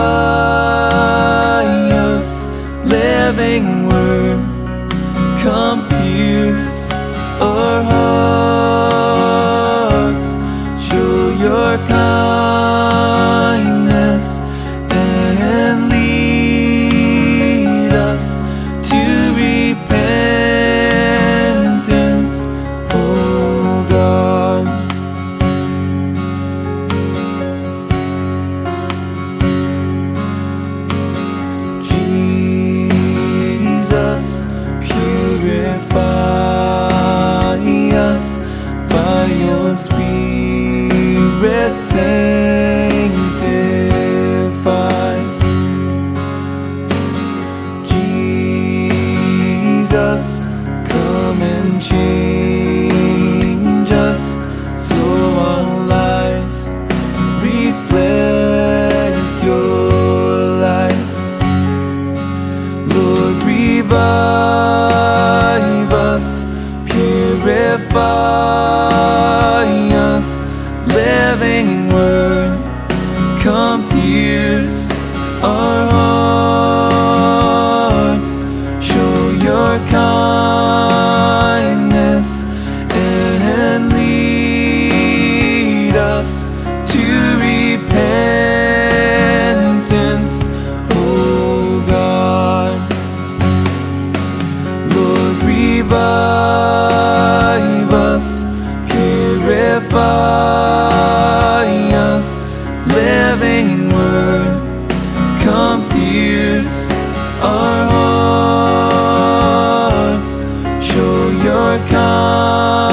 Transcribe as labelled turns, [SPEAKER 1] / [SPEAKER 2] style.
[SPEAKER 1] Oh. Chỉ your kindness